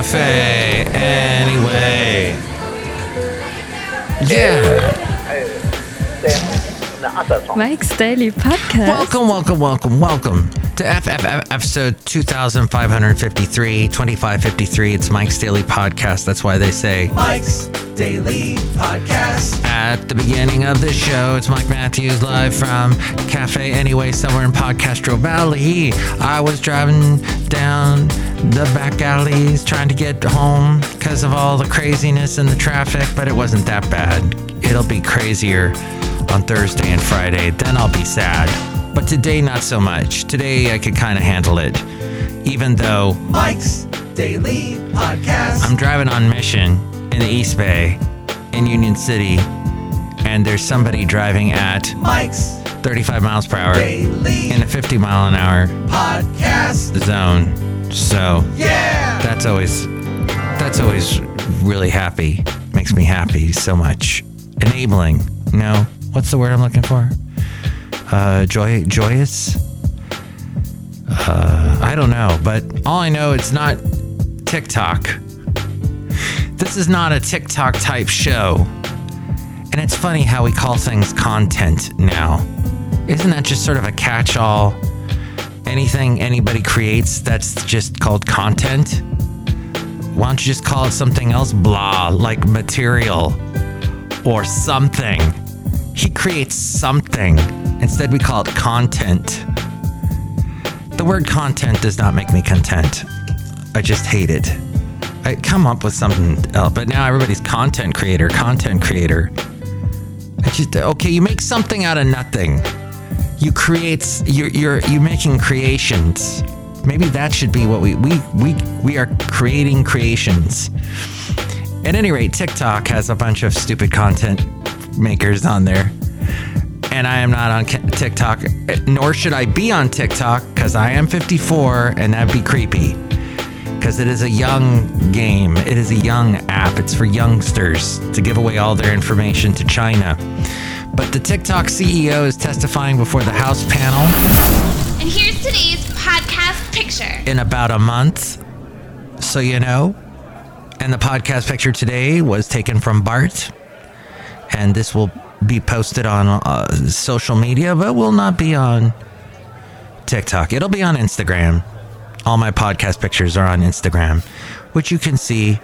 Cafe anyway. Yeah. Mike's Daily Podcast. Welcome, welcome, welcome, welcome to FFF episode 2553, 2553. It's Mike's Daily Podcast. That's why they say Mike's Daily Podcast. at the beginning of this show, it's Mike Matthews live from Cafe Anyway, somewhere in Podcastro Valley. I was driving down the back alleys trying to get home because of all the craziness and the traffic, but it wasn't that bad. It'll be crazier on Thursday and Friday. Then I'll be sad. But today, not so much. Today, I could kind of handle it, even though Mike's Daily Podcast. I'm driving on mission in the East Bay in Union City, and there's somebody driving at Mike's 35 miles per hour Daily in a 50 mile an hour Podcast. zone. So Yeah. that's always that's always really happy. Makes me happy so much. Enabling. No, what's the word I'm looking for? Uh, joy, joyous. Uh, I don't know, but all I know it's not TikTok. This is not a TikTok type show. And it's funny how we call things content now. Isn't that just sort of a catch all? Anything anybody creates that's just called content? Why don't you just call it something else? Blah, like material or something. He creates something. Instead, we call it content. The word content does not make me content. I just hate it. I come up with something else, but now everybody's content creator, content creator. I just okay, you make something out of nothing. You create you're you're you making creations. Maybe that should be what we we we we are creating creations. At any rate, TikTok has a bunch of stupid content makers on there. And I am not on TikTok, nor should I be on TikTok because I am 54 and that'd be creepy. Because it is a young game, it is a young app, it's for youngsters to give away all their information to China. But the TikTok CEO is testifying before the House panel And here's today's podcast picture. in about a month. So you know. And the podcast picture today was taken from BART. And this will be posted on uh, social media, but will not be on TikTok. It'll be on Instagram. All my podcast pictures are on Instagram, which you can see.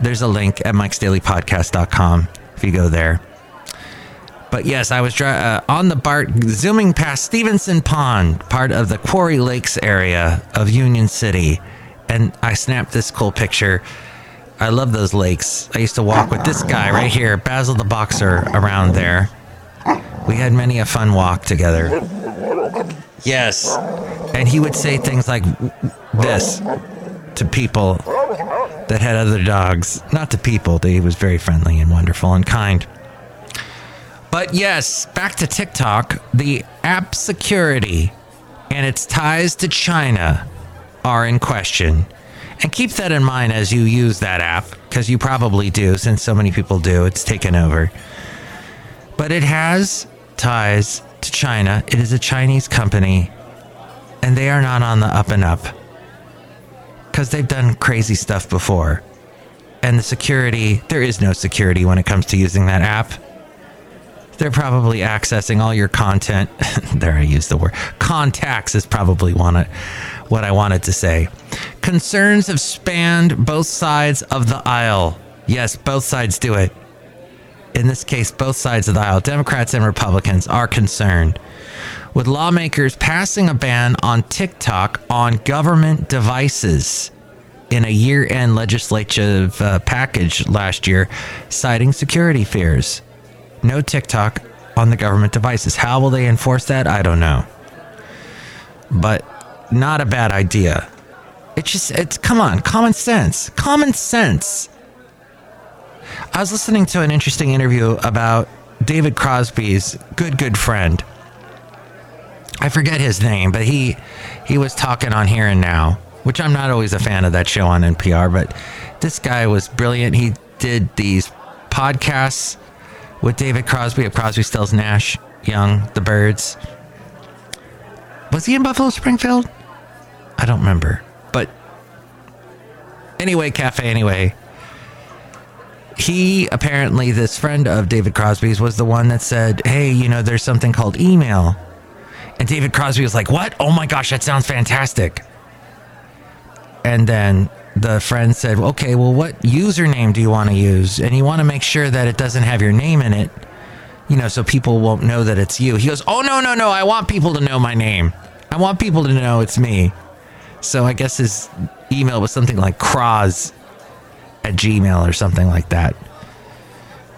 There's a link at mikesdailypodcast.com if you go there. But yes, I was uh, on the BART zooming past Stevenson Pond, part of the Quarry Lakes area of Union City, and I snapped this cool picture. I love those lakes. I used to walk with this guy right here, Basil the Boxer, around there. We had many a fun walk together. Yes. And he would say things like this to people that had other dogs. Not to people, he was very friendly and wonderful and kind. But yes, back to TikTok. The app security and its ties to China are in question. And keep that in mind as you use that app, because you probably do, since so many people do. It's taken over. But it has ties to China. It is a Chinese company, and they are not on the up and up because they've done crazy stuff before. And the security, there is no security when it comes to using that app. They're probably accessing all your content. there, I used the word. Contacts is probably what I wanted to say. Concerns have spanned both sides of the aisle. Yes, both sides do it. In this case, both sides of the aisle, Democrats and Republicans, are concerned with lawmakers passing a ban on TikTok on government devices in a year end legislative uh, package last year, citing security fears. No TikTok on the government devices. How will they enforce that? I don't know. But not a bad idea. It's just, it's, come on, common sense. Common sense. I was listening to an interesting interview about David Crosby's good, good friend. I forget his name, but he he was talking on Here and Now, which I'm not always a fan of that show on NPR, but this guy was brilliant. He did these podcasts with David Crosby of Crosby, Stills, Nash, Young, The Byrds. Was he in Buffalo Springfield? I don't remember, but Anyway, Cafe Anyway. He apparently, this friend of David Crosby's, was the one that said, Hey, you know, there's something called email. And David Crosby was like, What? Oh my gosh, that sounds fantastic. And then the friend said, Okay, well, what username do you want to use? And you want to make sure that it doesn't have your name in it, you know, so people won't know that it's you. He goes, Oh, no, no, no. I want people to know my name. I want people to know it's me. So I guess his email was something like Croz at Gmail or something like that.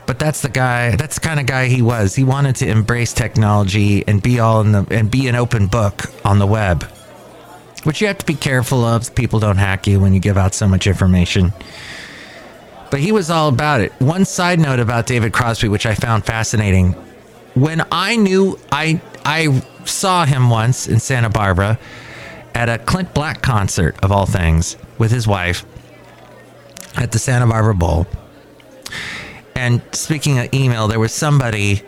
But that's the guy. That's the kind of guy he was. He wanted to embrace technology and be all in the and be an open book on the web, which you have to be careful of. People don't hack you when you give out so much information. But he was all about it. One side note about David Crosby, which I found fascinating, when I knew I I saw him once in Santa Barbara at a Clint Black concert of all things with his wife at the Santa Barbara Bowl. And speaking of email, there was somebody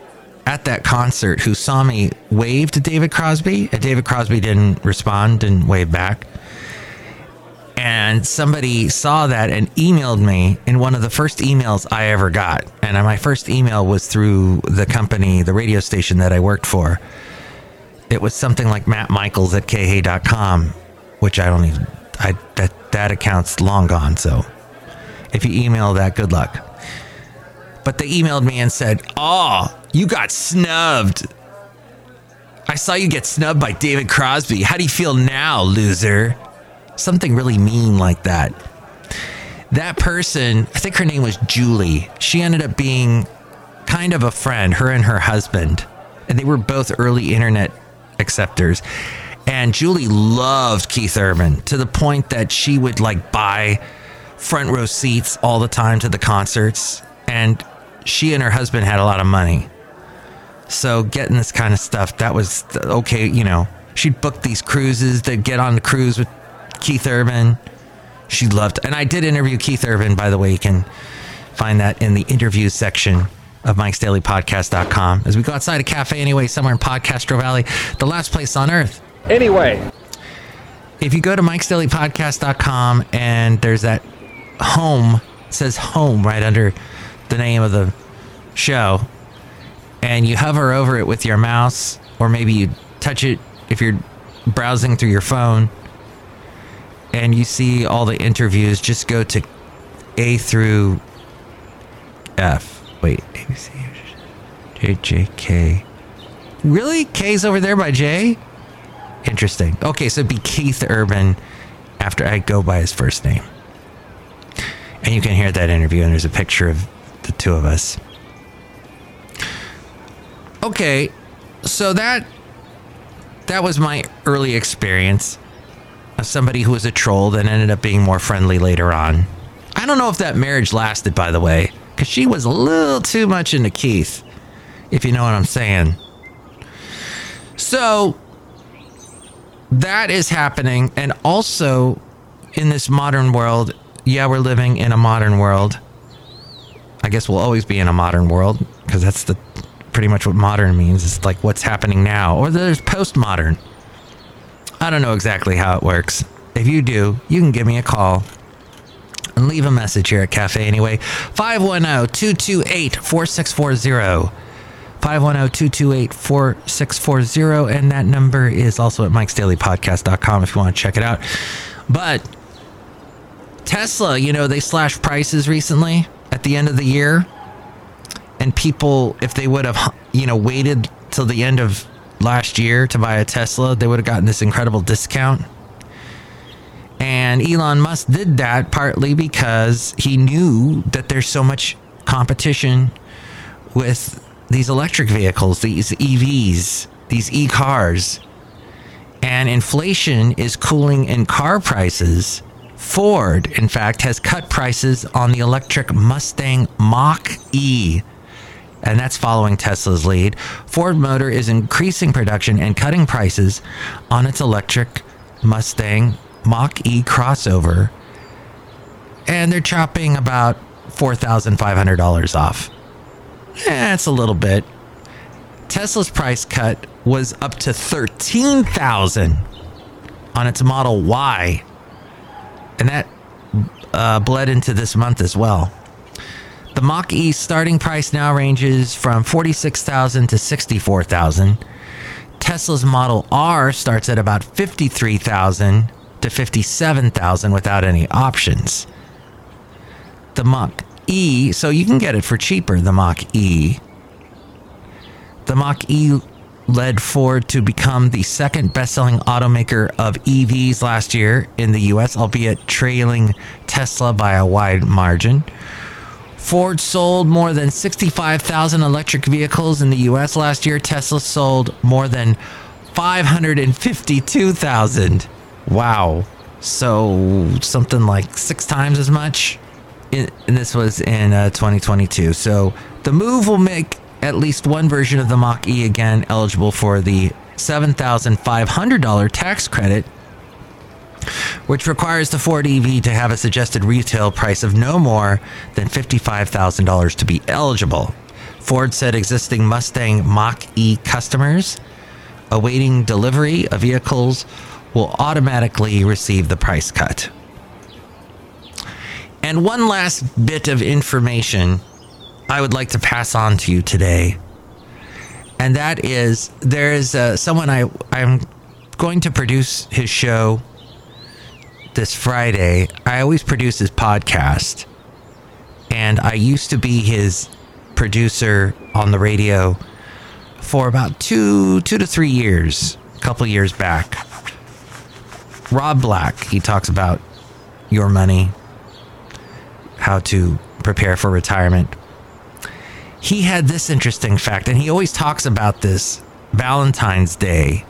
at that concert who saw me wave to David Crosby, and David Crosby didn't respond, didn't wave back. And somebody saw that and emailed me in one of the first emails I ever got. And my first email was through the company, the radio station that I worked for. It was something like Matt Michaels at khay.com, which I don't even, I, that, that account's long gone. So if you email that, good luck. But they emailed me and said, Oh, you got snubbed. I saw you get snubbed by David Crosby. How do you feel now, loser? Something really mean like that. That person, I think her name was Julie. She ended up being kind of a friend, her and her husband. And they were both early internet acceptors. And Julie loved Keith Urban to the point that she would like buy front row seats all the time to the concerts. And she and her husband had a lot of money. So getting this kind of stuff, that was okay, you know. She'd book these cruises, they'd get on the cruise with Keith Urban. She loved, and I did interview Keith Urban, by the way. You can find that in the interviews section of Mike's Daily Podcast.com. As we go outside a cafe anyway, somewhere in Podcastro Valley, the last place on earth. Anyway, if you go to Mike's Daily Podcast.com and there's that home, says home right under the name of the show, and you hover over it with your mouse, or maybe you touch it if you're browsing through your phone, and you see all the interviews, just go to A through F. Wait, A, B, C, J, J, K. Really? K's over there by J? Interesting. Okay, so it'd be Keith Urban after I go by his first name. And you can hear that interview, and there's a picture of the two of us. Okay, so that that was my early experience of somebody who was a troll that ended up being more friendly later on. I don't know if that marriage lasted, by the way, because she was a little too much into Keith, if you know what I'm saying. So that is happening, and also in this modern world, yeah, we're living in a modern world. I guess we'll always be in a modern world because that's the pretty much what modern means. It's like what's happening now, or there's postmodern. I don't know exactly how it works. If you do, you can give me a call and leave a message here at Cafe Anyway. 510 228 4640. 510 228 4640. And that number is also at mikesdailypodcast.com if you want to check it out. But Tesla, you know, they slashed prices recently at the end of the year. And people, if they would have, you know, waited till the end of last year to buy a Tesla, they would have gotten this incredible discount. And Elon Musk did that partly because he knew that there's so much competition with these electric vehicles, these EVs, these e cars. And inflation is cooling in car prices. Ford, in fact, has cut prices on the electric Mustang Mach E and that's following Tesla's lead. Ford Motor is increasing production and cutting prices on its electric Mustang Mach E crossover, and they're chopping about $4,500 off. Eh, that's a little bit. Tesla's price cut was up to 13,000 on its Model Y. And that uh, bled into this month as well. The Mach E starting price now ranges from 46,000 to 64,000. Tesla's Model R starts at about 53,000 to 57,000 without any options. The Mach E, so you can get it for cheaper, the Mach E. The Mach E led Ford to become the second best-selling automaker of EVs last year in the US, albeit trailing Tesla by a wide margin. Ford sold more than 65,000 electric vehicles in the US last year. Tesla sold more than 552,000. Wow. So something like six times as much. And this was in uh, 2022. So the move will make at least one version of the Mach E again eligible for the $7,500 tax credit which requires the Ford EV to have a suggested retail price of no more than $55,000 to be eligible. Ford said existing Mustang Mach E customers awaiting delivery of vehicles will automatically receive the price cut. And one last bit of information I would like to pass on to you today. And that is there is uh, someone I I'm going to produce his show this Friday. I always produce his podcast, and I used to be his producer on the radio for about two two to three years, a couple years back. Rob Black, he talks about your money, how to prepare for retirement. He had this interesting fact, and he always talks about this Valentine's Day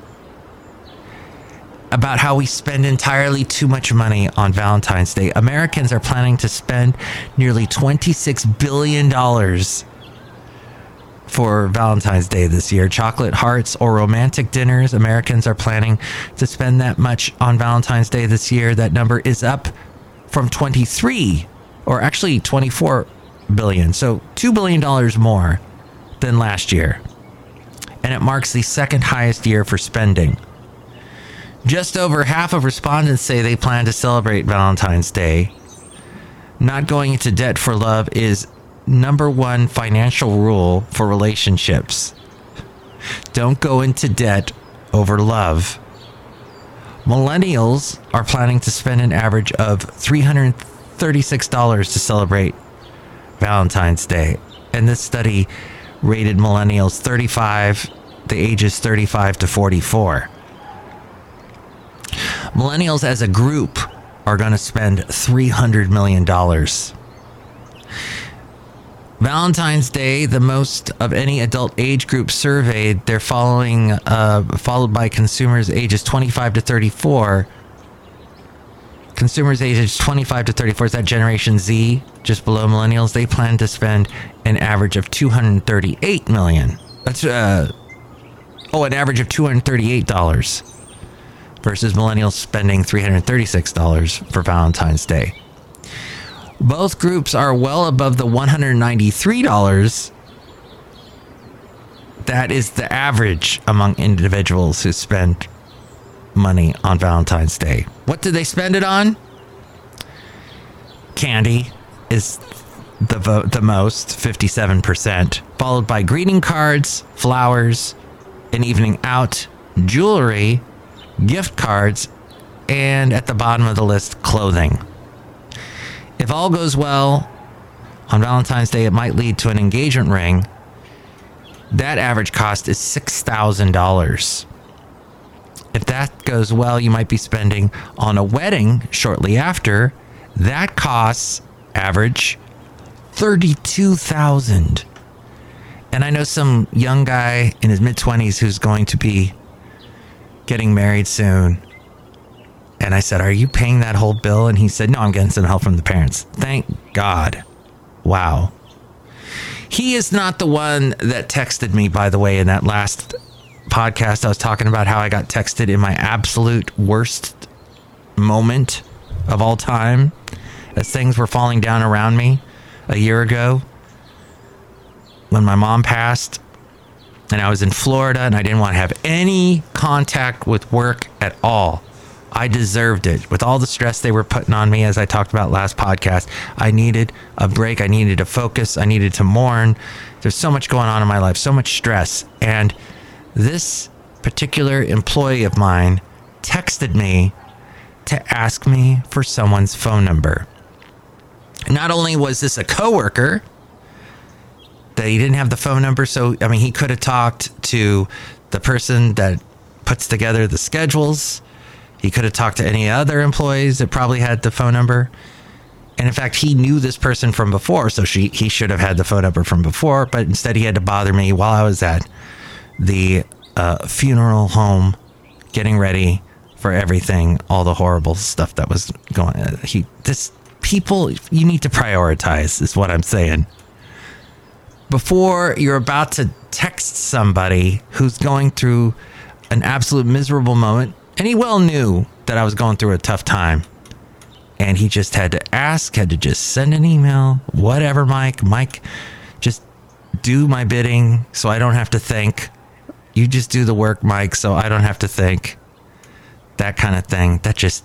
about how we spend entirely too much money on Valentine's Day. Americans are planning to spend nearly $26 billion for Valentine's Day this year. Chocolate hearts or romantic dinners. Americans are planning to spend that much on Valentine's Day this year. That number is up from 23 or actually 24 billion. So $2 billion more than last year. And it marks the second highest year for spending. Just over half of respondents say they plan to celebrate Valentine's Day. Not going into debt for love is number one financial rule for relationships. Don't go into debt over love. Millennials are planning to spend an average of $336 to celebrate Valentine's Day. And this study rated millennials 35, the ages 35 to 44. Millennials as a group are going to spend $300 million. Valentine's Day, the most of any adult age group surveyed, they're following, uh, followed by consumers ages 25 to 34. Consumers ages 25 to 34 is that Generation Z, just below millennials. They plan to spend an average of 238 million. That's uh, oh, an average of 238 dollars versus millennials spending $336 for Valentine's Day. Both groups are well above the $193 that is the average among individuals who spend money on Valentine's Day. What do they spend it on? Candy is the vo- the most, 57%, followed by greeting cards, flowers, an evening out, jewelry, gift cards, and at the bottom of the list, clothing. If all goes well on Valentine's Day, it might lead to an engagement ring. That average cost is $6,000. If that goes well, you might be spending on a wedding shortly after. That costs average 32,000. And I know some young guy in his mid 20s who's going to be getting married soon. And I said, Are you paying that whole bill? And he said, No, I'm getting some help from the parents. Thank God. Wow. He is not the one that texted me, by the way, in that last podcast. I was talking about how I got texted in my absolute worst moment of all time as things were falling down around me a year ago when my mom passed and I was in Florida and I didn't want to have any contact with work at all. I deserved it. With all the stress they were putting on me, as I talked about last podcast, I needed a break. I needed to focus. I needed to mourn. There's so much going on in my life, so much stress. And this particular employee of mine texted me to ask me for someone's phone number. Not only was this a coworker that he didn't have the phone number, so I mean he could have talked to the person that puts together the schedules. He could have talked to any other employees that probably had the phone number. And in fact, he knew this person from before, so she he should have had the phone number from before, but instead he had to bother me while I was at the uh, funeral home getting ready for everything, all the horrible stuff that was going. Uh, he this people you need to prioritize is what I'm saying. Before you're about to text somebody who's going through an absolute miserable moment, and he well knew that I was going through a tough time. And he just had to ask, had to just send an email, whatever, Mike. Mike, just do my bidding so I don't have to think. You just do the work, Mike, so I don't have to think. That kind of thing. That just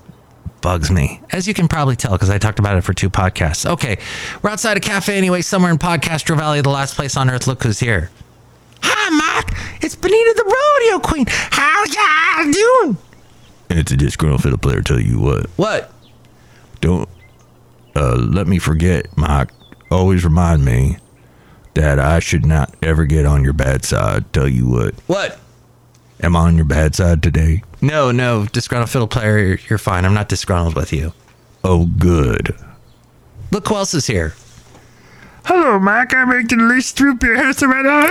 bugs me, as you can probably tell because I talked about it for two podcasts. Okay, we're outside a cafe anyway, somewhere in Podcastro Valley, the last place on earth. Look who's here. Hi, Mike. It's Benita the Rodeo Queen. How y'all doing? And it's a disgruntled fiddle player. Tell you what, What? don't uh, let me forget, Mike. Always remind me that I should not ever get on your bad side. Tell you what, What? am I on your bad side today? No, no, disgruntled fiddle player. You're, you're fine. I'm not disgruntled with you. Oh, good. Look who else is here. Hello, Mike. I'm making the least troop your house right now.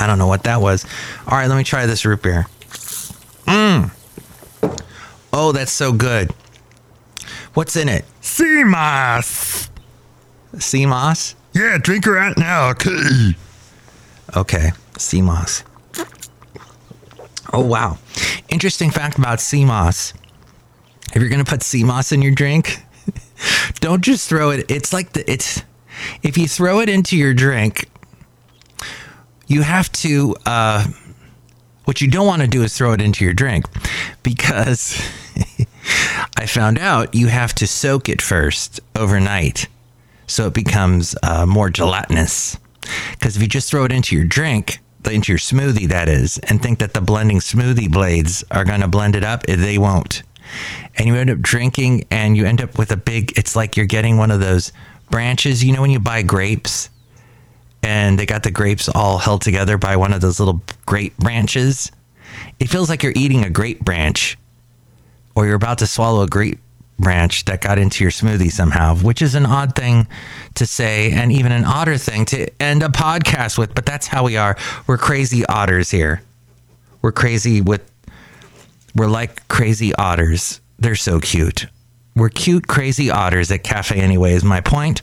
I don't know what that was. All right, let me try this root beer. Mmm. Oh, that's so good. What's in it? Sea moss. Sea moss? Yeah, drink her out now. Okay. Okay, sea moss. Oh wow! Interesting fact about sea moss. If you're gonna put sea moss in your drink, don't just throw it. It's like the it's. If you throw it into your drink, you have to. Uh, what you don't want to do is throw it into your drink, because I found out you have to soak it first overnight, so it becomes uh, more gelatinous. Because if you just throw it into your drink, into your smoothie, that is, and think that the blending smoothie blades are going to blend it up, they won't. And you end up drinking and you end up with a big, it's like you're getting one of those branches. You know, when you buy grapes and they got the grapes all held together by one of those little grape branches? It feels like you're eating a grape branch or you're about to swallow a grape branch that got into your smoothie somehow, which is an odd thing to say and even an odder thing to end a podcast with, but that's how we are. We're crazy otters here. We're crazy with, we're like crazy otters. They're so cute. We're cute, crazy otters at Cafe Anyway, is my point.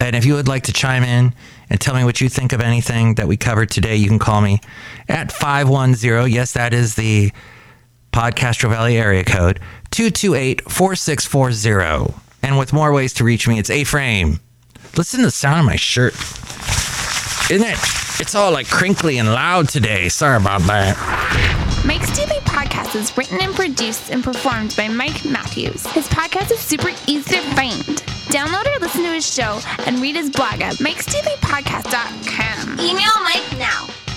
And if you would like to chime in and tell me what you think of anything that we covered today, you can call me at 510. Yes, that is the Podcastro Valley area code 228 4640. And with more ways to reach me, it's A Frame. Listen to the sound of my shirt. Isn't it? It's all like crinkly and loud today. Sorry about that. Mike's Daily Podcast is written and produced and performed by Mike Matthews. His podcast is super easy to find. Download or listen to his show and read his blog at mikesdailypodcast.com. Email Mike now